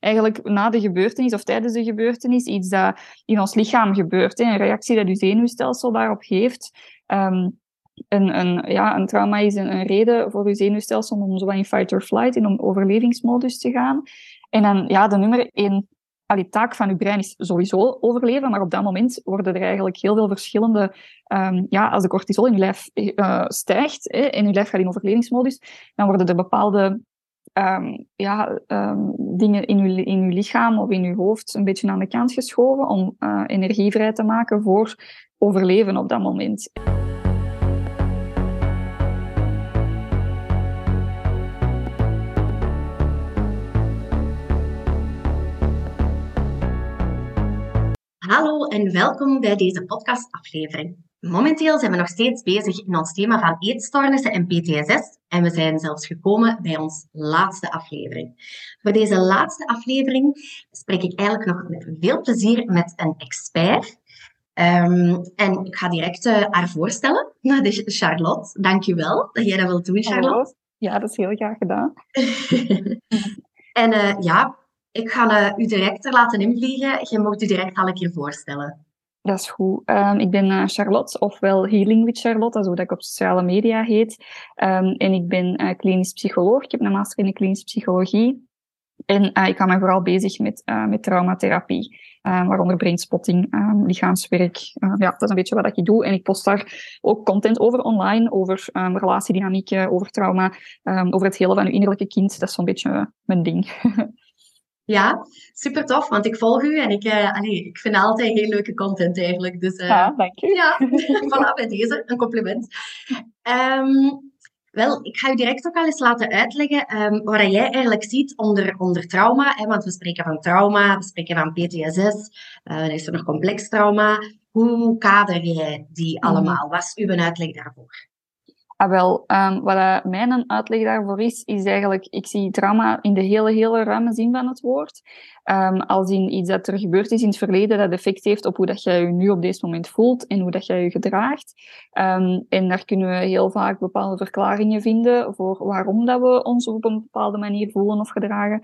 eigenlijk na de gebeurtenis of tijdens de gebeurtenis iets dat in ons lichaam gebeurt. Een reactie dat je zenuwstelsel daarop geeft. Ehm, een, een, ja, een trauma is een, reden voor je zenuwstelsel om zo in fight or flight, in een overlevingsmodus te gaan. En dan, ja, de nummer één die taak van je brein is sowieso overleven, maar op dat moment worden er eigenlijk heel veel verschillende... Um, ja, als de cortisol in je lijf uh, stijgt hè, en je lijf gaat in overlevingsmodus, dan worden er bepaalde um, ja, um, dingen in je, in uw lichaam of in je hoofd een beetje aan de kant geschoven om uh, energie vrij te maken voor overleven op dat moment. Hallo en welkom bij deze podcastaflevering. Momenteel zijn we nog steeds bezig in ons thema van eetstoornissen en PTSS en we zijn zelfs gekomen bij ons laatste aflevering. Voor deze laatste aflevering spreek ik eigenlijk nog met veel plezier met een expert. Um, en ik ga direct uh, haar voorstellen. Dat is Charlotte. Dankjewel dat jij dat wilt doen, Charlotte. Hallo. Ja, dat is heel graag gedaan. en uh, ja, ik ga uh, u direct er laten invliegen. Je moet u direct al een keer voorstellen. Dat is goed. Um, ik ben uh, Charlotte, ofwel Healing with Charlotte, dat is hoe ik op sociale media heet. Um, en ik ben uh, klinisch psycholoog. Ik heb een master in klinische psychologie. En ik hou me vooral bezig met, met traumatherapie, waaronder brainspotting, um, lichaamswerk. ja, dat is een beetje wat ik doe. En ik post daar ook content over online, over relatiedynamieken, over trauma, over het hele van uw innerlijke kind. Dat is zo'n beetje mijn ding. Ja, super tof, want ik volg u en ik, uh, allee, ik vind altijd heel leuke content eigenlijk. Dus, uh, ja, dank je. Ja, voilà, bij deze, een compliment. Um, wel, ik ga u direct ook al eens laten uitleggen um, wat jij eigenlijk ziet onder, onder trauma. Hè, want we spreken van trauma, we spreken van PTSS, uh, dan is er nog complex trauma. Hoe kader jij die mhm. allemaal? Wat is uw uitleg daarvoor? Ah, wel, um, wat mijn uitleg daarvoor is, is eigenlijk, ik zie trauma in de hele, hele ruime zin van het woord. Um, als in iets dat er gebeurd is in het verleden, dat effect heeft op hoe dat jij je nu op dit moment voelt en hoe dat jij je gedraagt. Um, en daar kunnen we heel vaak bepaalde verklaringen vinden voor waarom dat we ons op een bepaalde manier voelen of gedragen.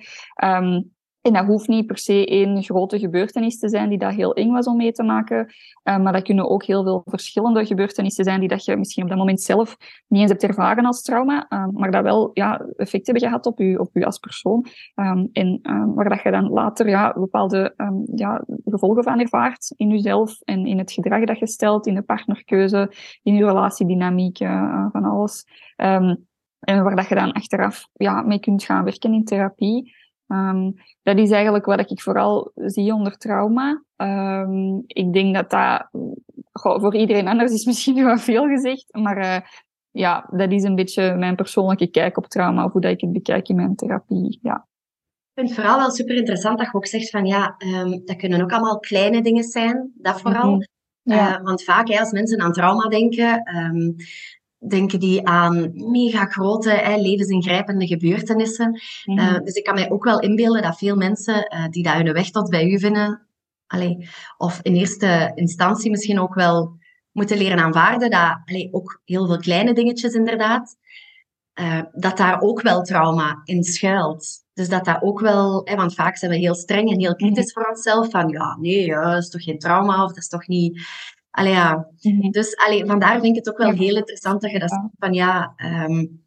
En dat hoeft niet per se één grote gebeurtenis te zijn die dat heel eng was om mee te maken. Uh, maar dat kunnen ook heel veel verschillende gebeurtenissen zijn die dat je misschien op dat moment zelf niet eens hebt ervaren als trauma, uh, maar dat wel ja, effect hebben gehad op je, op u als persoon. Um, en um, waar dat je dan later ja, bepaalde um, ja, gevolgen van ervaart in jezelf en in het gedrag dat je stelt, in de partnerkeuze, in je relatiedynamiek, uh, van alles. en waar dat je dan achteraf ja, mee kunt gaan werken in therapie. Um, dat is eigenlijk wat ik vooral zie onder trauma. Um, ik denk dat dat voor iedereen anders is misschien wat veel gezegd, maar uh, ja, dat is een beetje mijn persoonlijke kijk op trauma, of hoe dat ik het bekijk in mijn therapie. Ja. Ik vind het vooral wel super interessant dat je ook zegt van ja, um, dat kunnen ook allemaal kleine dingen zijn, dat vooral. Mm -hmm. ja. uh, want vaak hè, als mensen aan trauma denken, denken die aan mega grote, hè, levensingrijpende gebeurtenissen. Mm -hmm. uh, dus ik kan mij ook wel inbeelden dat veel mensen uh, die dat hun weg tot bij u vinden, allee, of in eerste instantie misschien ook wel moeten leren aanvaarden dat allee, ook heel veel kleine dingetjes inderdaad, uh, dat daar ook wel trauma in schuilt. Dus dat dat ook wel, hè, want vaak zijn we heel streng en heel kritisch mm -hmm. voor onszelf, van ja, nee, ja, dat is toch geen trauma, of dat is toch niet Allee, ja. Mhm. Dus allee, vandaar vind ik het ook wel heel interessant dat je dat zegt van ja, um,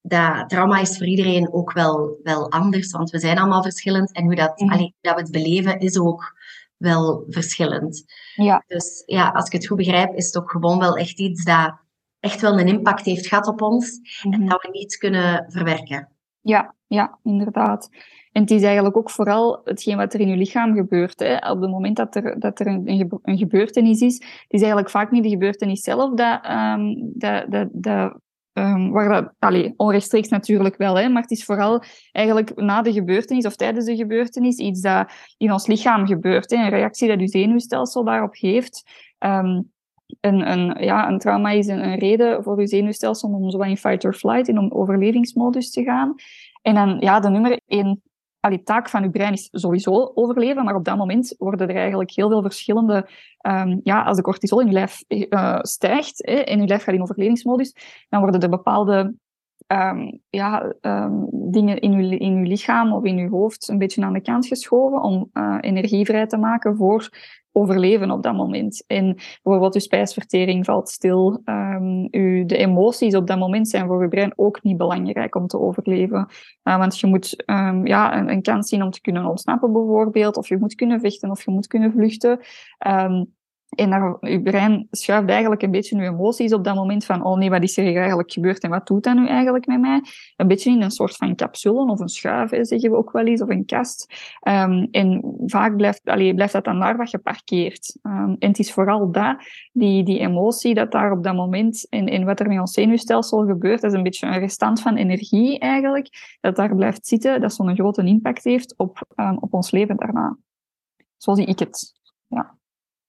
dat trauma is voor iedereen ook wel, wel anders, want we zijn allemaal verschillend en hoe dat, allee, dat we het beleven is ook wel verschillend. Ja. Dus ja, als ik het goed begrijp, is het ook gewoon wel echt iets dat echt wel een impact heeft gehad op ons en mhm. dat we niet kunnen verwerken. Ja, ja, inderdaad. En het is eigenlijk ook vooral hetgeen wat er in je lichaam gebeurt. Hè. Op het moment dat er, dat er een, een gebeurtenis is, is eigenlijk vaak niet de gebeurtenis zelf dat, um, dat, dat, Um, waar dat, allee, onrechtstreeks natuurlijk wel, hè, maar het is vooral eigenlijk na de gebeurtenis of tijdens de gebeurtenis iets dat in ons lichaam gebeurt. Hè, een reactie dat je zenuwstelsel daarop geeft. Um, een, een, ja, een trauma is een, een, reden voor je zenuwstelsel om zo in fight or flight, in een overlevingsmodus te gaan. En dan, ja, de nummer één die taak van je brein is sowieso overleven, maar op dat moment worden er eigenlijk heel veel verschillende... Um, ja, als de cortisol in je lijf uh, stijgt hè, en je lijf gaat in overlevingsmodus, dan worden er bepaalde ehm, ja, ehm, dingen in uw, in uw lichaam of in uw hoofd een beetje aan de kant geschoven om uh, energie vrij te maken voor overleven op dat moment. En bijvoorbeeld uw spijsvertering valt stil. Um, uw, de emoties op dat moment zijn voor je brein ook niet belangrijk om te overleven. Uh, want je moet um, ja, een, een, kans zien om te kunnen ontsnappen bijvoorbeeld. Of je moet kunnen vechten of je moet kunnen vluchten. Um, en naar, je brein schuift eigenlijk een beetje je emoties op dat moment van, oh nee, wat is er hier eigenlijk gebeurd en wat doet dat nu eigenlijk met mij? Een beetje in een soort van capsule of een schuif, zeggen we ook wel eens, of een kast. Um, en vaak blijft, allee, blijft dat dan daar wat geparkeerd. Um, en het is vooral dat, die, die emotie dat daar op dat moment, en, en wat er met ons zenuwstelsel gebeurt, dat is een beetje een restant van energie eigenlijk, dat daar blijft zitten, dat zo'n grote impact heeft op, um, op ons leven daarna. Zo zie ik het. Ja.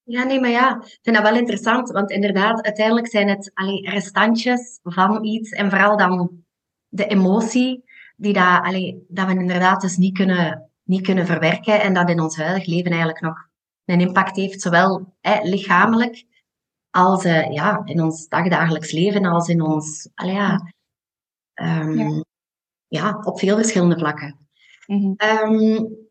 Ja, nee, maar ja, ik vind dat wel interessant. Want inderdaad, uiteindelijk zijn het allee, restantjes van iets. En vooral dan de emotie, die dat, allee, dat we inderdaad dus niet kunnen, niet kunnen verwerken. En dat in ons huidig leven eigenlijk nog een impact heeft. Zowel lichamelijk als uh, ja, in ons dagdagelijks leven, als in ons... Allee, ja, um, ja. ja. op veel verschillende vlakken. Mm -hmm. um,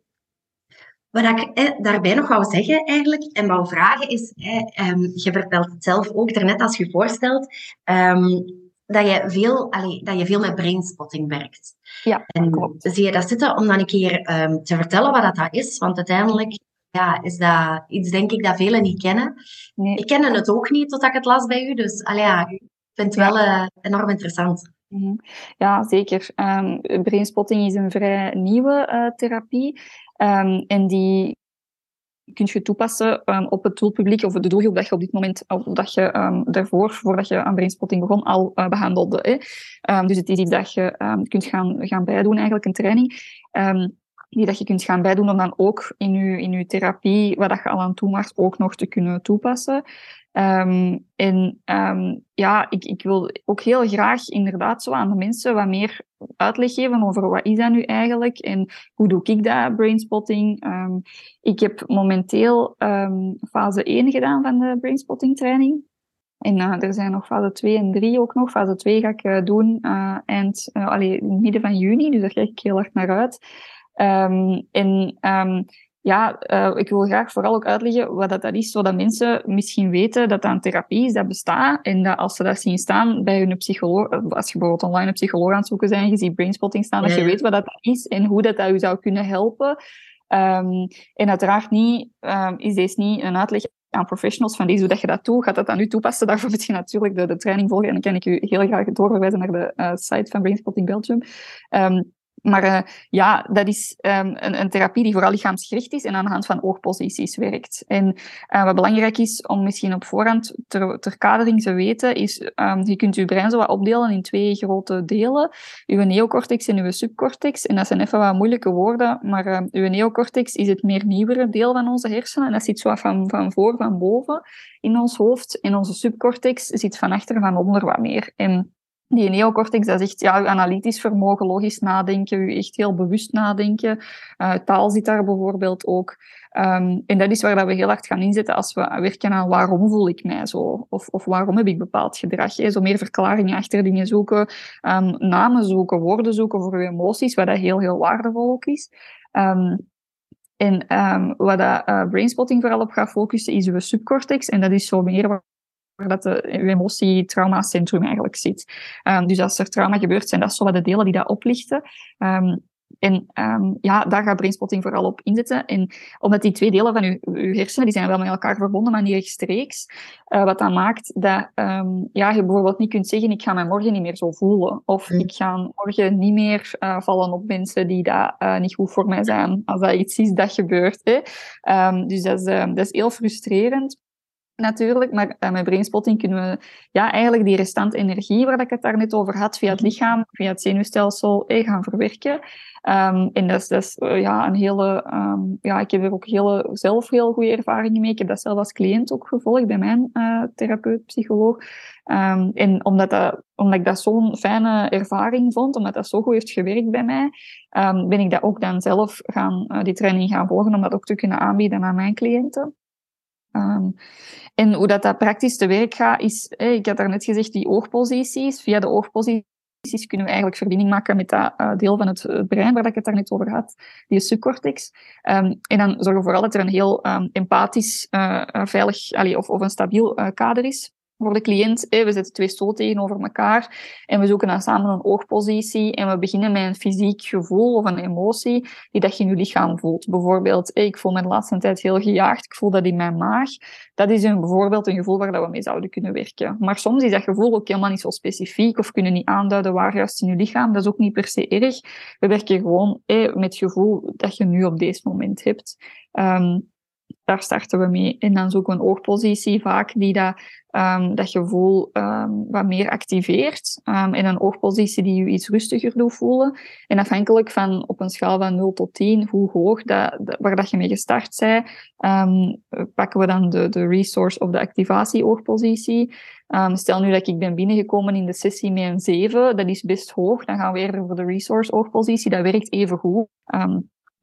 wat ik eh, daarbij nog wou zeggen eigenlijk, en wou vragen is, eh, um, je vertelt het zelf ook daarnet als je voorstelt, um, dat, je veel, allee, dat je veel met brainspotting werkt. Ja, en klopt. Zie je dat zitten om dan een keer um, te vertellen wat dat is? Want uiteindelijk ja, is dat iets, denk ik, dat velen niet kennen. Nee. Ik kende het ook niet totdat ik het las bij u, dus allee, ja, ik vind het wel uh, enorm interessant. Mhm. Ja, zeker. Um, brainspotting is een vrij nieuwe uh, therapie. Um, en die kun je toepassen um, op het doelpubliek of de doelgroep dat je op dit moment, of dat je um, daarvoor, voordat je aan brainspotting begon, al uh, behandelde. Hè. Dus het is iets dat je kunt gaan, gaan bijdoen, eigenlijk een training. Die dat je kunt gaan bijdoen om dan ook in je, in je therapie, wat dat je al aan toe maakt, ook nog te kunnen toepassen. Um, en um, ja, ik, ik wil ook heel graag inderdaad zo aan de mensen wat meer uitleg geven over wat is dat nu eigenlijk en hoe doe ik dat, brainspotting. Um, ik heb momenteel fase 1 gedaan van de brainspotting training. En uh, er zijn nog fase 2 en 3 ook nog. Fase 2 ga ik uh, doen uh, eind, allee, midden van juni, dus daar kijk ik heel erg naar uit. en ja, uh, ik wil graag vooral ook uitleggen wat dat, dat is, zodat mensen misschien weten dat dat een therapie is dat bestaat en dat als ze dat zien staan bij hun psycholoog, als je bijvoorbeeld online een psycholoog aan het zoeken bent, je ziet brainspotting staan, dat je weet wat dat is en hoe dat, dat u zou kunnen helpen. Um, en uiteraard niet, um, is deze niet een uitleg aan professionals van deze, hoe dat je dat doet, gaat dat aan u toepassen. Daarvoor moet je natuurlijk de, de training volgen en dan kan ik u heel graag doorverwijzen naar de uh, site van Brainspotting Belgium. Um, maar uh, ja, dat is um, een, een, therapie die vooral lichaamsgericht is en aan de hand van oogposities werkt. En uh, wat belangrijk is om misschien op voorhand ter, kadering te weten, is um, je kunt je brein zo wat opdelen in twee grote delen. Uw neocortex en uw subcortex. En dat zijn even wat moeilijke woorden, maar uh, uw neocortex is het meer nieuwere deel van onze hersenen. En dat zit zo van, van voor, van boven in ons hoofd. En onze subcortex zit van achter, van onder wat meer. Die neocortex, dat echt ja, uw analytisch vermogen, logisch nadenken, u echt heel bewust nadenken. Uh, taal zit daar bijvoorbeeld ook. Um, en dat is waar dat we heel hard gaan inzetten als we werken aan waarom voel ik mij zo? Of, of waarom heb ik bepaald gedrag? Hè? Zo meer verklaringen achter dingen zoeken, um, namen zoeken, woorden zoeken voor uw emoties, wat dat heel, heel waardevol ook is. Um, en wat dat, uh, brainspotting vooral op gaat focussen, is uw subcortex. En dat is zo meer waar dat de, emotie-trauma-centrum eigenlijk zit. Um, dus als er trauma gebeurt, zijn dat zo wat de delen die dat oplichten. Um, en um, ja, daar gaat brainspotting vooral op inzetten. En omdat die twee delen van uw, uw hersenen, die zijn wel met elkaar verbonden, maar niet rechtstreeks. Uh, wat dan maakt dat um, ja, je bijvoorbeeld niet kunt zeggen, ik ga mij morgen niet meer zo voelen. Of mm. ik ga morgen niet meer uh, vallen op mensen die dat, uh, niet goed voor mij zijn. Als dat iets is dat gebeurt. Hè. Um, dus dat is, dat is heel frustrerend natuurlijk. Maar uh, met brainspotting kunnen we ja, eigenlijk die restante energie, waar ik het daar net over had, via het mhm. lichaam, via het zenuwstelsel, eh, gaan verwerken. Um, en dat is, dat is uh, ja, een hele... Um, ja, ik heb er ook hele, zelf heel goede ervaringen mee. Ik heb dat zelf als cliënt ook gevolgd bij mijn uh, therapeut, psycholoog. Um, en omdat, dat, omdat ik dat zo'n fijne ervaring vond, omdat dat zo goed heeft gewerkt bij mij, ben ik dat ook dan zelf gaan, die training gaan volgen, om dat ook te kunnen aanbieden aan mijn cliënten. Um, en hoe dat, dat praktisch te werk gaat, is, ik had daarnet gezegd, die oogposities. Via de oogposities kunnen we eigenlijk verbinding maken met dat uh, deel van het brein waar ik het daar net over had, die subcortex. Um, en dan zorgen we vooral dat er een heel um, empathisch, uh, veilig of, of een stabiel kader is voor de cliënt. we zetten twee stoelen tegenover elkaar en we zoeken dan samen een oogpositie en we beginnen met een fysiek gevoel of een emotie die dat je in je lichaam voelt. Bijvoorbeeld, ik voel me de laatste tijd heel gejaagd, ik voel dat in mijn maag. Dat is een, bijvoorbeeld een gevoel waar we mee zouden kunnen werken. Maar soms is dat gevoel ook helemaal niet zo specifiek of kunnen niet aanduiden waar juist in je lichaam. Dat is ook niet per se erg. We werken gewoon met het gevoel dat je nu op deze moment hebt. Um, daar starten we mee. En dan zoeken we een oogpositie vaak die dat, um, dat gevoel um, wat meer activeert. Um, en een oogpositie die je iets rustiger doet voelen. En afhankelijk van op een schaal van 0 tot 10, hoe hoog dat, waar dat je mee gestart bent, pakken we dan de, de resource of de activatie-oogpositie. stel nu dat ik ben binnengekomen in de sessie met een 7, dat is best hoog. Dan gaan we eerder voor de resource-oogpositie. Dat werkt even goed.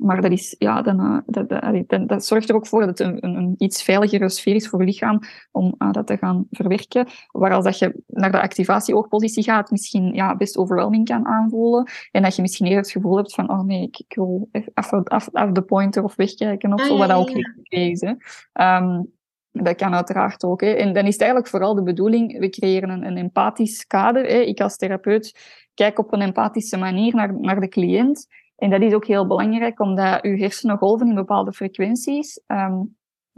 Maar dat, is, ja, dan, uh, dat, dat, dat, zorgt er ook voor dat het een, een, iets veiligere sfeer is voor je lichaam om uh, dat te gaan verwerken. Waar als dat je naar de activatie-oogpositie gaat, misschien ja, best overwhelming kan aanvoelen. En dat je misschien eerder het gevoel hebt van, oh nee, ik, ik wil af, af, af de pointer of wegkijken of ah, zo, wat ja, ook niet is. Hè. Um, dat kan uiteraard ook. Hè. En dan is het eigenlijk vooral de bedoeling, we creëren een, een empathisch kader. Hè. Ik als therapeut kijk op een empathische manier naar, naar de cliënt. En dat is ook heel belangrijk, omdat uw hersenen golven in bepaalde frequenties. Um,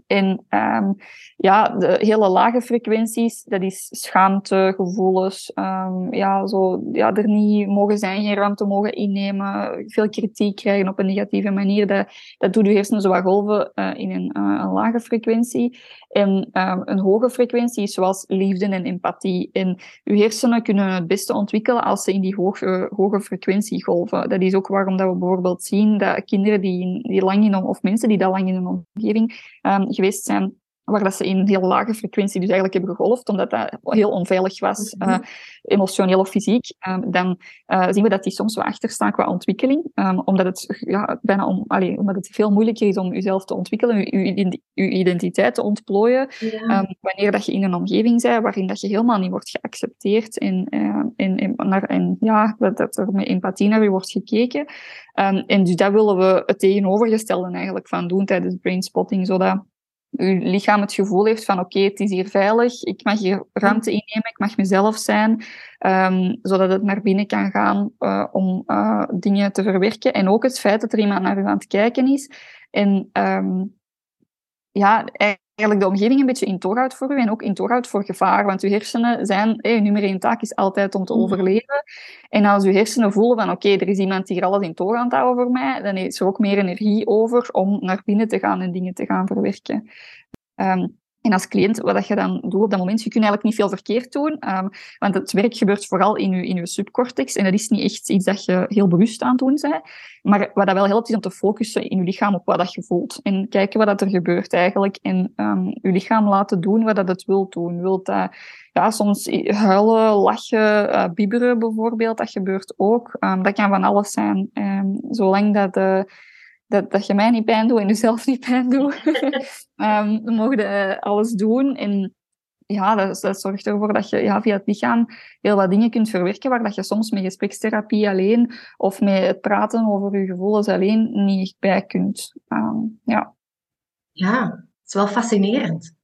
en um, ja, de hele lage frequenties, dat is schaamte, gevoelens, um, ja, zo, ja, er niet mogen zijn, geen ruimte mogen innemen, veel kritiek krijgen op een negatieve manier. Dat, dat doet uw hersenen zo golven uh, in een, uh, een lage frequentie. En um, een hoge frequentie zoals liefde en empathie. En uw hersenen kunnen het beste ontwikkelen als ze in die hoge, hoge frequentie golven. Dat is ook waarom dat we bijvoorbeeld zien dat kinderen die, die lang in, of mensen die dat lang in een omgeving um, geweest zijn, waar dat ze in heel lage frequentie dus eigenlijk hebben gegolfd, omdat dat heel onveilig was, uh, emotioneel of fysiek, um, dan uh, zien we dat die soms wat achterstaan qua ontwikkeling, um, omdat, het, ja, bijna om, allee, omdat het veel moeilijker is om jezelf te ontwikkelen, je, je identiteit te ontplooien, ja. um, wanneer dat je in een omgeving bent waarin dat je helemaal niet wordt geaccepteerd en, uh, en, en, naar, en ja, dat, dat er met empathie naar je wordt gekeken. en dus dat willen we het tegenovergestelde eigenlijk van doen tijdens brainspotting, zodat uw lichaam het gevoel heeft van oké, het is hier veilig, ik mag hier ruimte innemen, ik mag mezelf zijn, um, zodat het naar binnen kan gaan uh, om uh, dingen te verwerken. En ook het feit dat er iemand naar u aan het kijken is. En um, ja, eigenlijk de omgeving een beetje in toog houdt voor u en ook in toog houdt voor gevaar. Want uw hersenen zijn, hey, nummer één taak is altijd om te mhm. overleven. En als uw hersenen voelen van oké, er is iemand die hier alles in toog aan het houden voor mij, dan is er ook meer energie over om naar binnen te gaan en dingen te gaan verwerken. Um, en als cliënt, wat je dan doet op dat moment, je kunt eigenlijk niet veel verkeerd doen, um, want het werk gebeurt vooral in je, in subcortex en dat is niet echt iets dat je heel bewust aan het doen bent. Maar wat dat wel helpt, is om te focussen in je lichaam op wat dat je voelt en kijken wat dat er gebeurt eigenlijk en um, je lichaam laten doen wat dat het wil doen. Wilt dat, ja, soms huilen, lachen, uh, bibberen bijvoorbeeld, dat gebeurt ook. Um, dat kan van alles zijn, zolang dat... dat, dat je mij niet pijn doet en jezelf niet pijn doet. um, dan mogen uh, alles doen. En ja, dat, dat, zorgt ervoor dat je ja, via het lichaam heel wat dingen kunt verwerken, waar dat je soms met gesprekstherapie alleen of met het praten over je gevoelens alleen niet bij kunt. Um, ja. ja, het is wel fascinerend.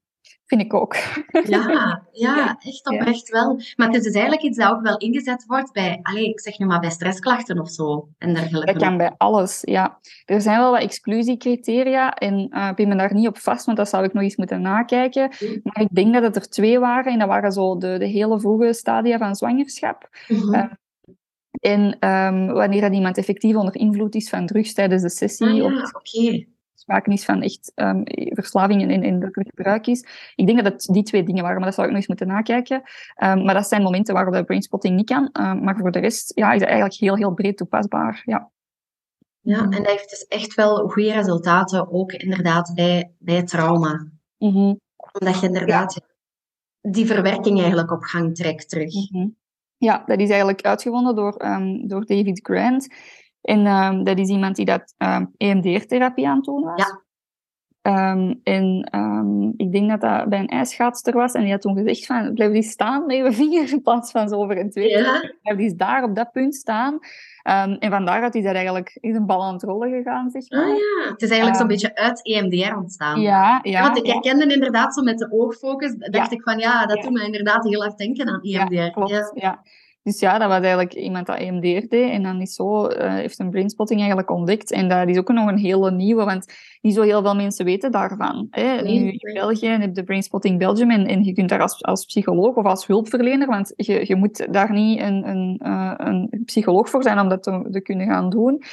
Vind ik ook. Ja, ja echt oprecht wel. Maar het is dus eigenlijk iets dat ook wel ingezet wordt bij, allez, ik zeg nu maar bij stressklachten of zo en dergelijke. Dat kan bij alles, ja. Er zijn wel wat exclusiecriteria en uh, ik ben me daar niet op vast, want dat zou ik nog eens moeten nakijken. Maar ik denk dat het er twee waren en dat waren zo de, de hele vroege stadia van zwangerschap. Mm en um, wanneer iemand effectief onder invloed is van drugs tijdens de sessie. Ah, ja, oké sprake is van echt um, verslaving en, en gebruik is. Ik denk dat het die twee dingen waren, maar dat zou ik nog eens moeten nakijken. Um, maar dat zijn momenten waarop de brainspotting niet kan. Um, maar voor de rest ja, is het eigenlijk heel, heel breed toepasbaar. Ja. Ja, en dat heeft dus echt wel goede resultaten, ook inderdaad bij, bij trauma. Mm -hmm. Omdat je inderdaad die verwerking eigenlijk op gang trekt terug. Mm -hmm. Ja, dat is eigenlijk uitgevonden door, door David Grant. En um, dat is iemand die dat um, EMDR-therapie aan het doen was. Ja. Ehm, en ehm, ik denk dat dat bij een ijsschaatster was. En die had toen gezegd van, blijf die staan met je vinger in plaats van zo over een twee. Ja. Blijf die daar op dat punt staan. En vandaar dat hij dat eigenlijk in een bal aan het rollen gegaan, zeg maar. Ah ja, het is eigenlijk zo'n beetje uit EMDR ontstaan. Ja, ja. Want ik herkende inderdaad zo met de oogfocus, dacht ik van ja, dat doet me inderdaad heel erg denken aan EMDR. Ja, klopt. Ja. Dus ja, dat was eigenlijk iemand dat EMDR deed. En dan is zo, uh, heeft een brainspotting eigenlijk ontdekt. En dat is ook nog een hele nieuwe, want niet zo heel veel mensen weten daarvan. Hè? Nu in België heb je de Brainspotting Belgium en, en je kunt daar als, als psycholoog of als hulpverlener, want je, je moet daar niet een, een, uh, een psycholoog voor zijn om dat te, te kunnen gaan doen.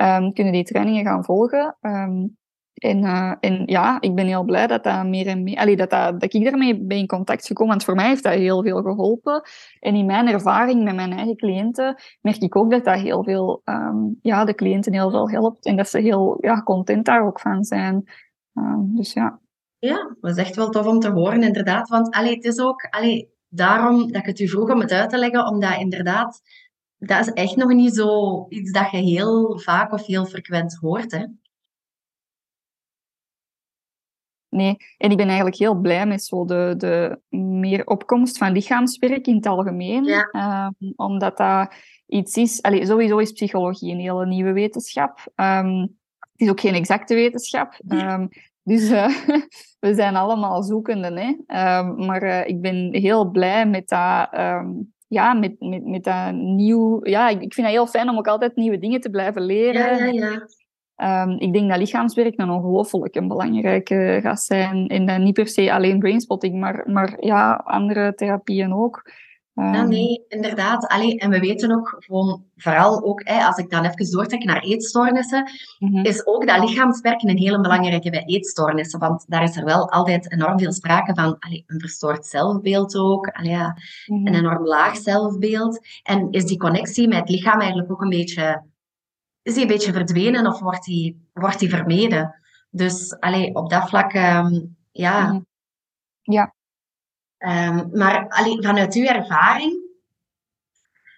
Um, kunnen die trainingen gaan volgen. Um, en, uh, en ja, ik ben heel blij dat, dat, meer en meer, allee, dat, dat, dat ik daarmee ben in contact gekomen. Want voor mij heeft dat heel veel geholpen. En in mijn ervaring met mijn eigen cliënten merk ik ook dat dat heel veel, um, ja, de cliënten heel veel helpt. En dat ze heel ja, content daar ook van zijn. Um, dus ja. Ja, dat is echt wel tof om te horen, inderdaad. Want allee, het is ook allee, daarom dat ik het u vroeg om het uit te leggen, omdat inderdaad, dat is echt nog niet zo iets dat je heel vaak of heel frequent hoort. Hè? Nee, en ik ben eigenlijk heel blij met zo de, de meer opkomst van lichaamswerk in het algemeen. Ehm, omdat dat iets is... Allez, sowieso is psychologie een hele nieuwe wetenschap. Um, het is ook geen exacte wetenschap. Um, dus uh, we zijn allemaal zoekenden. Hè? maar uh, ik ben heel blij met dat... ja, met, met, met dat nieuw... Ja, ik, ik vind het heel fijn om ook altijd nieuwe dingen te blijven leren. Ja, ja, ja. Um, ik denk dat lichaamswerk dan ongelooflijk een belangrijke gaat zijn. En dan niet per se alleen brainspotting, maar, maar ja, andere therapieën ook. Um, ja, nee, inderdaad. Allee, en we weten ook gewoon, vooral ook, hè, als ik dan even doortrek naar eetstoornissen, mm -hmm. is ook dat lichaamswerken een hele belangrijke bij eetstoornissen. Want daar is er wel altijd enorm veel sprake van allee, een verstoord zelfbeeld ook, allee, ja, mm -hmm. een enorm laag zelfbeeld. En is die connectie met het lichaam eigenlijk ook een beetje is hij een beetje verdwenen of wordt hij, wordt hij vermeden? Dus allee, op dat vlak, um, ja. Mhm. Ja. Um, maar allee, vanuit uw ervaring,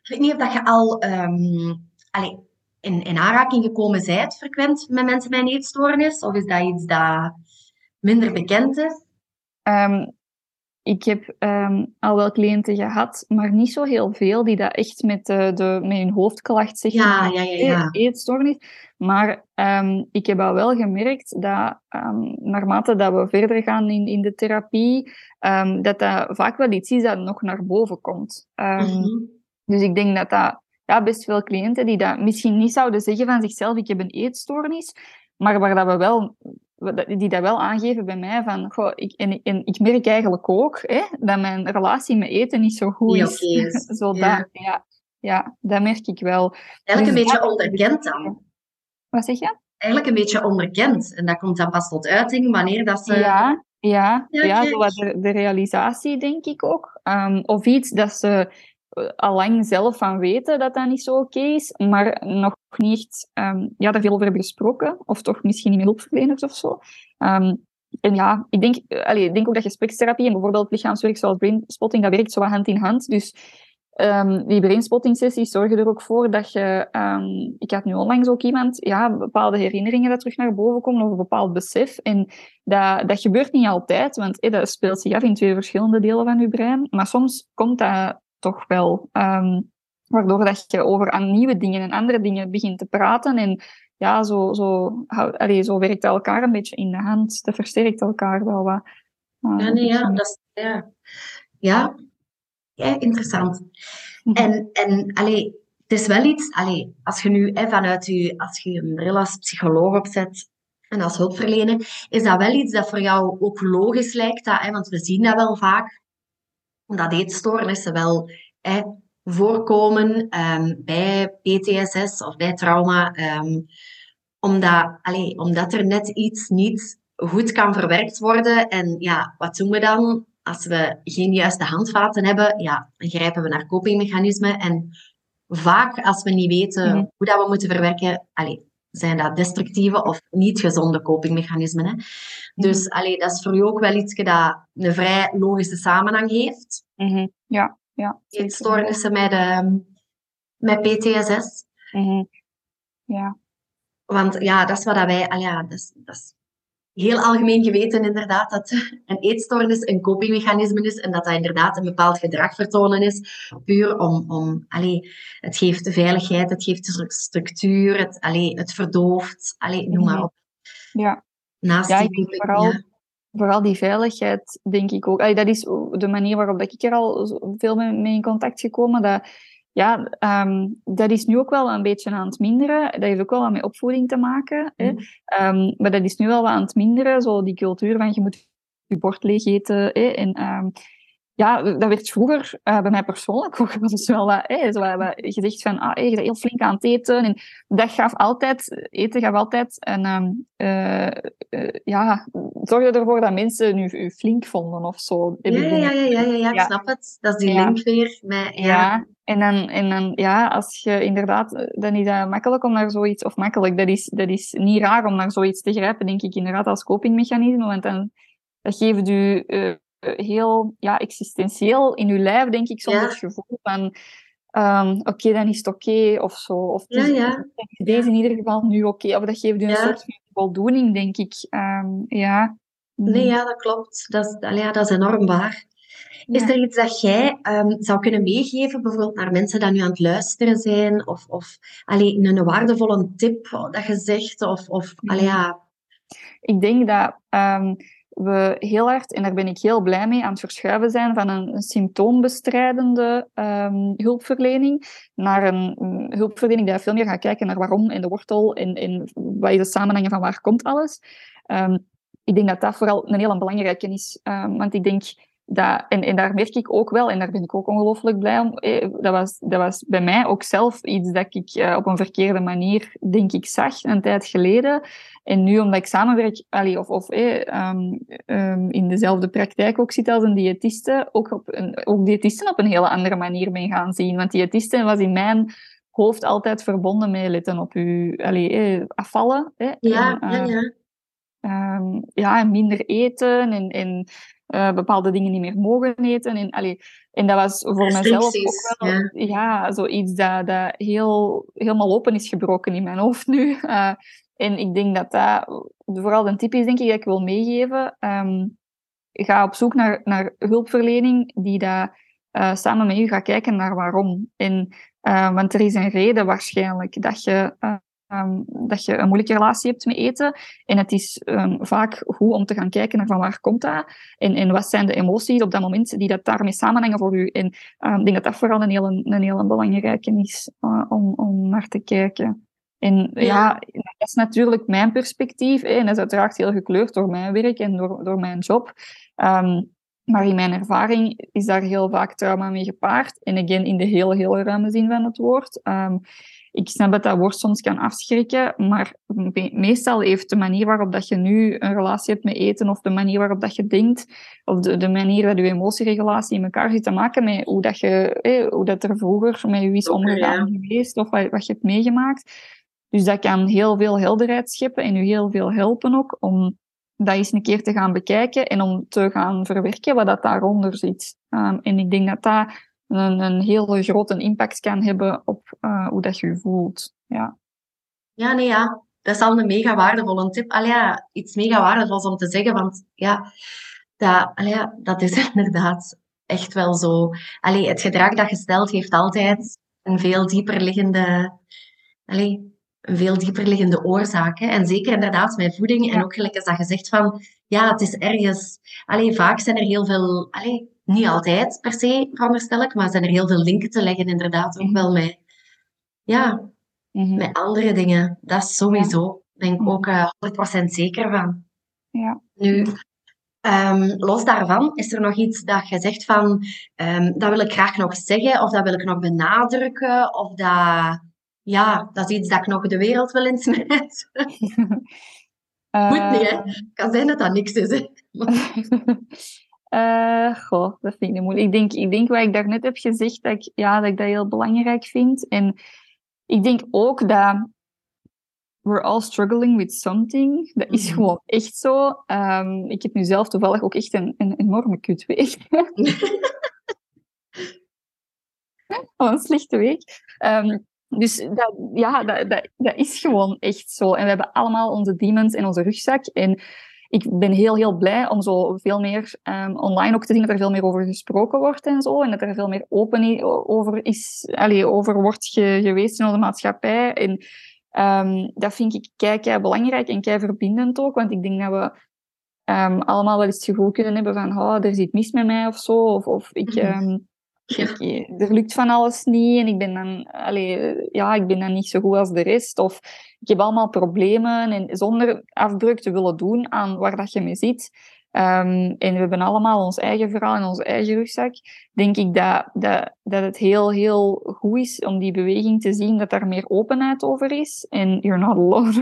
ik weet niet of dat je al um, allee, in, in aanraking gekomen bent frequent met mensen met een eetstoornis, of is dat iets dat minder bekend is? Ik heb um, al wel cliënten gehad, maar niet zo heel veel die dat echt met, de, de, met hun hoofdklacht zeggen. Ja, ja, ja, ja. Eetstoornis. Maar um, ik heb al wel gemerkt dat um, naarmate dat we verder gaan in, in de therapie, dat dat vaak wel iets is dat nog naar boven komt. Mm -hmm. Dus ik denk dat dat ja, best veel cliënten die dat misschien niet zouden zeggen van zichzelf, ik heb een eetstoornis, maar waar dat we wel die dat wel aangeven bij mij van, goh, ik, en, en ik merk eigenlijk ook hè, dat mijn relatie met eten niet zo goed is. is. zo ja. Dat, ja, ja, dat merk ik wel. Eigenlijk dus een beetje onderkend dan. Wat zeg je? Eigenlijk een beetje onderkend. En dat komt dan pas tot uiting wanneer dat ze... Ja, ja, ja, ja zo de, de realisatie denk ik ook. Um, of iets dat ze allang zelf van weten dat dat niet zo oké is, maar nog niet echt um, ja, daar veel over hebben gesproken, of toch misschien niet met hulpverleners of zo. Um, en ja, ik denk, ik denk ook dat gesprekstherapie en bijvoorbeeld lichaamswerk zoals brainspotting, dat werkt zo hand in hand. Dus um, die brainspotting sessies zorgen er ook voor dat je... Ik had nu onlangs ook iemand, ja, bepaalde herinneringen dat terug naar boven komen, of een bepaald besef. En dat, dat gebeurt niet altijd, want eh, dat speelt zich af in twee verschillende delen van je brein. Maar soms komt dat toch wel. Um, waardoor dat je over aan nieuwe dingen en andere dingen begint te praten. En ja, zo, zo, zo werkt elkaar een beetje in de hand. Dat versterkt elkaar wel wat. Uh, ja, nee, ja, dat is, ja. ja. Ja, interessant. Mhm. En, en allee, het is wel iets, allee, als je nu hè, vanuit je, als je een bril als psycholoog opzet en als hulpverlener, is dat wel iets dat voor jou ook logisch lijkt? Dat, hè, want we zien dat wel vaak, dat eetstoornissen wel hè, voorkomen um, bij PTSS of bij trauma. Um, omdat, omdat er net iets niet goed kan verwerkt worden. En ja, wat doen we dan? Als we geen juiste handvaten hebben, ja, dan grijpen we naar copingmechanismen. En vaak, als we niet weten mm -hmm. hoe dat we moeten verwerken, allez, zijn dat destructieve of niet gezonde copingmechanismen. Hè? Dus mm dat is voor u ook wel iets dat een vrij logische samenhang heeft. Mm -hmm. Ja, ja. Eetstoornissen met, uh, met PTSS. Mm -hmm. Ja. Want ja, dat is wat wij... Ja, dat is, dat is heel algemeen geweten inderdaad dat een eetstoornis een copingmechanisme is en dat dat inderdaad een bepaald gedrag vertonen is, puur om, om allee, het geeft de veiligheid, het geeft structuur, het, allee, het verdooft, allee, noem maar op. Ja, Naast ja die coping, vooral, ja. vooral die veiligheid, denk ik ook. Allee, dat is de manier waarop dat ik er al veel mee, mee in contact gekomen. Dat, ja, ehm, dat is nu ook wel een beetje aan het minderen. Dat heeft ook wel wat met opvoeding te maken. Hè. Mhm. Ehm, maar dat is nu wel wat aan het minderen. Zo die cultuur van je moet je bord leeg eten. Hè. En ehm, ja, dat werd vroeger eh, bij mij persoonlijk ook wel eens wel wat, hè, zo wat, gezegd van, ah, hey, je bent heel flink aan het eten. En dat gaf altijd, eten gaf altijd een, ehm, eh, eh, ja, zorgde ervoor dat mensen u, u flink vonden of zo. Ja, ik ja, ja, ja, ja, ja, ja, ik snap het. Dat is die Ja. link weer met, ja. ja, en dan, en dan ja, als je inderdaad, dan is dat makkelijk om naar zoiets, of makkelijk, dat is, dat is niet raar om naar zoiets te grijpen, denk ik, inderdaad, als copingmechanisme, want dan dat geeft u heel ja, existentieel in uw lijf, denk ik, soms Ja. het gevoel van, ehm, oké, dan is het oké, of zo. Of Ja, is- ja. deze in ieder geval nu oké, of dat geeft u een soort van voldoening, denk ik. Ehm, ja. Nee, ja, dat klopt. Dat is, ja, dat is enorm waar. Is er iets dat jij ehm, zou kunnen meegeven, bijvoorbeeld naar mensen die nu aan het luisteren zijn, of, of allee, een waardevolle tip dat je zegt, of, of allee, ja, Ik denk dat we heel hard, en daar ben ik heel blij mee, aan het verschuiven zijn van een, symptoombestrijdende ehm, hulpverlening naar een mm, hulpverlening die veel meer gaat kijken naar waarom en de wortel en, en wat is de samenhangen van waar komt alles. Ehm, ik denk dat dat vooral een heel belangrijke is. Ehm, want ik denk dat, en, en daar merk ik ook wel, en daar ben ik ook ongelooflijk blij om, eh, dat, was, dat was bij mij ook zelf iets dat ik eh, op een verkeerde manier, denk ik, zag een tijd geleden. En nu, omdat ik samenwerk, allee, of, of eh, ehm, ehm, in dezelfde praktijk ook zit als een diëtiste, ook, op een, ook diëtisten op een hele andere manier ben gaan zien. Want diëtisten was in mijn hoofd altijd verbonden met letten op uw allee, eh, afvallen. Eh, ja, en, ja, ja. ehm, ja, en minder eten en, en eh, bepaalde dingen niet meer mogen eten. En, allee, en dat was voor mezelf ook wel ja. ja. zoiets dat, dat heel, helemaal open is gebroken in mijn hoofd nu. Eh, en ik denk dat dat vooral een tip is, denk ik, dat ik wil meegeven. Ehm, ga op zoek naar, naar hulpverlening die dat, eh, samen met u gaat kijken naar waarom. En, want er is een reden waarschijnlijk dat je, eh, ehm, dat je een moeilijke relatie hebt met eten. En het is ehm, vaak goed om te gaan kijken naar van waar komt dat en, en wat zijn de emoties op dat moment die dat daarmee samenhangen voor u. En ehm, ik denk dat dat vooral een hele, een belangrijke is eh, om, om naar te kijken. En ja. Ja. dat is natuurlijk mijn perspectief. Hè, en dat is uiteraard heel gekleurd door mijn werk en door, door mijn job. Maar in mijn ervaring is daar heel vaak trauma mee gepaard. En again, in de hele, hele ruime zin van het woord. Ik snap dat dat woord soms kan afschrikken, maar me- meestal heeft de manier waarop dat je nu een relatie hebt met eten, of de manier waarop dat je denkt, of de, de manier dat je emotieregulatie in elkaar zit te maken met hoe, dat je, eh, hoe dat er vroeger met je is omgegaan geweest, of wat, wat je hebt meegemaakt. Dus dat kan heel veel helderheid scheppen en u heel veel helpen ook om dat eens een keer te gaan bekijken en om te gaan verwerken wat dat daaronder zit. Ehm, en ik denk dat dat een, een hele grote impact kan hebben op eh, hoe dat je je voelt. Ja. Ja, nee, ja. Dat is al een mega waardevolle tip. Allee, ja, iets mega waardevols om te zeggen, want ja, dat, allee, ja, dat is inderdaad echt wel zo. Allee, het gedrag dat je stelt heeft altijd een veel dieper liggende, allee, een veel dieper liggende oorzaak. Hè. En zeker inderdaad met voeding. En ook gelijk als dat je zegt van, ja, het is ergens... Allee, vaak zijn er heel veel... Allee, niet altijd per se, veronderstel ik, maar zijn er heel veel linken te leggen inderdaad ook wel met... Ja, Mhm. met andere dingen. Dat is sowieso. Ben ik Mhm. ook eh 100% zeker van. ja. Nu, ehm, los daarvan, is er nog iets dat je zegt van, ehm, dat wil ik graag nog zeggen, of dat wil ik nog benadrukken, of dat, ja, dat is iets dat ik nog de wereld wil insmijten. Moet niet, hè. Eh, Het kan zijn dat dat niks is, hè. Eh, goh, dat vind ik niet moeilijk. Ik denk, ik denk wat ik daarnet heb gezegd, dat ik, ja, dat ik dat heel belangrijk vind. En ik denk ook dat we're all struggling with something. Dat is Mhm. gewoon echt zo. Ehm, ik heb nu zelf toevallig ook echt een, een enorme kutweek. Al een slechte week. Ehm, dus dat, ja, dat, dat, dat is gewoon echt zo. En we hebben allemaal onze demons in onze rugzak. En ik ben heel, heel blij om zo veel meer um, online ook te zien dat er veel meer over gesproken wordt en zo. En dat er veel meer open over, is, allee, over wordt geweest in onze maatschappij. En um, dat vind ik kei, kei belangrijk en kei verbindend ook. Want ik denk dat we um, allemaal wel eens het gevoel kunnen hebben van oh, er zit mis met mij of zo. Of, of ik, er lukt van alles niet en ik ben dan, ja, ik ben dan niet zo goed als de rest. Of ik heb allemaal problemen en zonder afbreuk te willen doen aan waar dat je mee zit. Um, en we hebben allemaal ons eigen verhaal en onze eigen rugzak. Denk ik dat, dat, dat het heel, heel goed is om die beweging te zien dat daar meer openheid over is. En you're not alone.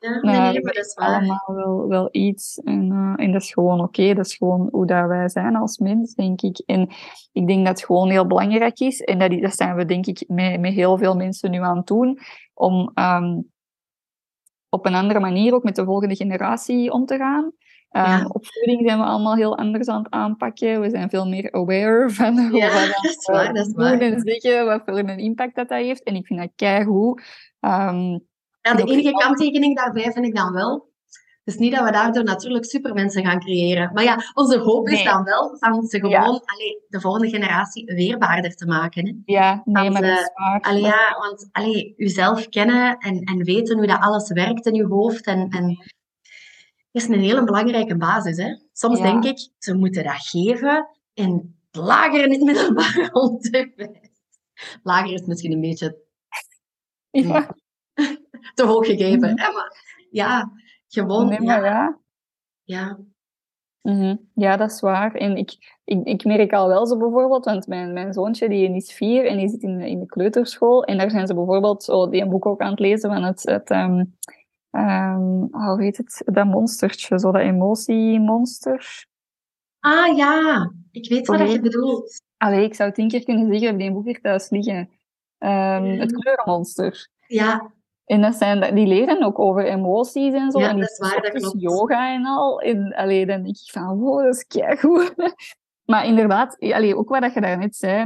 Ja, nee, nee, maar dat is waar. allemaal wel, wel iets. En, uh, en dat is gewoon oké. Dat is gewoon hoe dat wij zijn als mens, denk ik. En ik denk dat het gewoon heel belangrijk is. En dat, dat zijn we, denk ik, met, met heel veel mensen nu aan het doen. Om um, op een andere manier ook met de volgende generatie om te gaan. Um, Opvoeding zijn we allemaal heel anders aan het aanpakken. We zijn veel meer aware van ja, wat dat is waar, dat is waar. en zeggen, wat voor een impact dat, dat heeft. En ik vind dat keigoed. Um, ja, de enige kanttekening daarbij vind ik dan wel. Het is niet dat we daardoor natuurlijk supermensen gaan creëren. Maar ja, onze hoop is dan wel van ze gewoon ja. allee, de volgende generatie weerbaarder te maken. Hè? Ja, nee, maar dat is waar. Allee, ja, want allee, uzelf kennen en, en weten hoe dat alles werkt in je hoofd en, en is een hele belangrijke basis. Hè? Soms denk ik, ze moeten dat geven in lager in het middelbare onderwijs. Lager is misschien een beetje ja. te hoog gegeven. Mm -hmm. maar ja, gewoon. Nee, maar ja. Ja. Mm -hmm. Ja, dat is waar. En ik, ik, ik merk al wel zo bijvoorbeeld, want mijn, mijn zoontje die is vier en die zit in, in de kleuterschool. En daar zijn ze bijvoorbeeld zo die een boek ook aan het lezen van het, het um, Um, hoe heet het? Dat monstertje, zo dat emotiemonster. Ah ja, ik weet wat je bedoelt. Allee, ik zou tien keer kunnen zeggen, heb die boek hier thuis liggen. Um, Het kleurenmonster. Ja. En dat zijn, die leren ook over emoties en zo. Ja, en die dat is waar, dat klopt. yoga en al. En allee, dan denk ik van, wow, dat is keigoed. maar inderdaad, allee, ook wat je daarnet zei,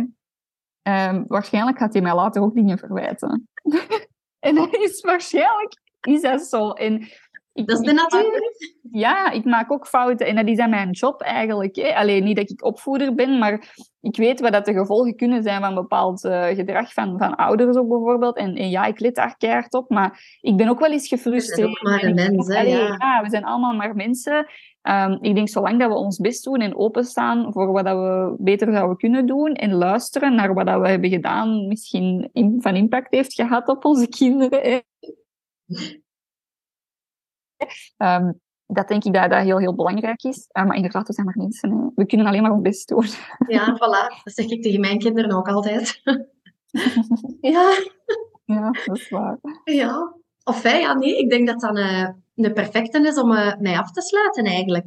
um, waarschijnlijk gaat hij mij later ook dingen verwijten. en dat is waarschijnlijk is dat zo. En ik, dat is de natuur. ja, ik maak ook fouten. En dat is aan mijn job eigenlijk. Hè. Alleen niet dat ik opvoeder ben, maar ik weet wat dat de gevolgen kunnen zijn van bepaald uh, gedrag van, van ouders ook bijvoorbeeld. En, en, ja, ik let daar keihard op, maar ik ben ook wel eens gefrustreerd. We zijn ook maar mensen, ja. ja. we zijn allemaal maar mensen. Um, ik denk, zolang dat we ons best doen en openstaan voor wat dat we beter zouden kunnen doen en luisteren naar wat dat we hebben gedaan, misschien in, van impact heeft gehad op onze kinderen. Hè. Um, dat denk ik dat dat heel, heel belangrijk is. Uh, maar inderdaad, we zijn maar mensen. Hè. We kunnen alleen maar ons best doen. Ja, voilà. Dat zeg ik tegen mijn kinderen ook altijd. ja. Ja, dat is waar. Ja. Of wij, ja, nee. Ik denk dat dat een, een perfecte is om uh, mij af te sluiten, eigenlijk.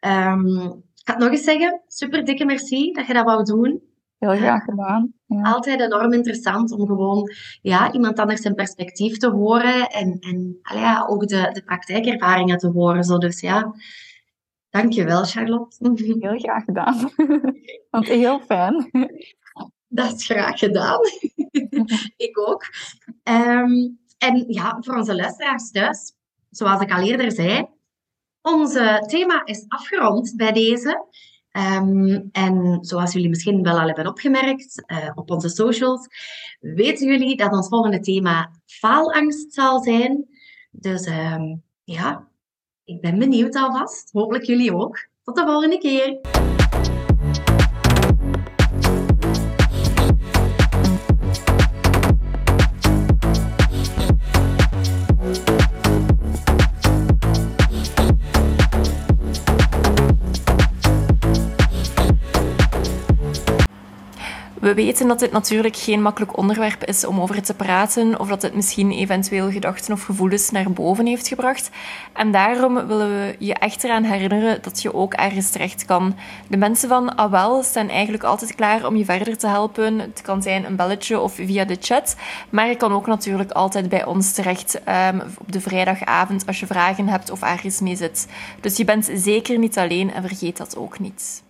Um, ik ga het nog eens zeggen. Super dikke merci dat je dat wou doen. Heel graag gedaan. Ja. Altijd enorm interessant om gewoon ja, iemand anders zijn perspectief te horen en, en ja, ook de, de praktijkervaringen te horen. Zo. Dus ja, dankjewel Charlotte. Heel graag gedaan. Want heel fijn. Dat is graag gedaan. ik ook. Um, en ja, voor onze luisteraars thuis, zoals ik al eerder zei, ons thema is afgerond bij deze. Um, en zoals jullie misschien wel al hebben opgemerkt uh, op onze socials, weten jullie dat ons volgende thema faalangst zal zijn. Dus um, ja, ik ben benieuwd alvast. Hopelijk jullie ook. Tot de volgende keer. We weten dat dit natuurlijk geen makkelijk onderwerp is om over te praten, of dat het misschien eventueel gedachten of gevoelens naar boven heeft gebracht. En daarom willen we je echt eraan herinneren dat je ook ergens terecht kan. De mensen van AWEL staan eigenlijk altijd klaar om je verder te helpen. Het kan zijn een belletje of via de chat, maar je kan ook natuurlijk altijd bij ons terecht um, op de vrijdagavond als je vragen hebt of ergens mee zit. Dus je bent zeker niet alleen en vergeet dat ook niet.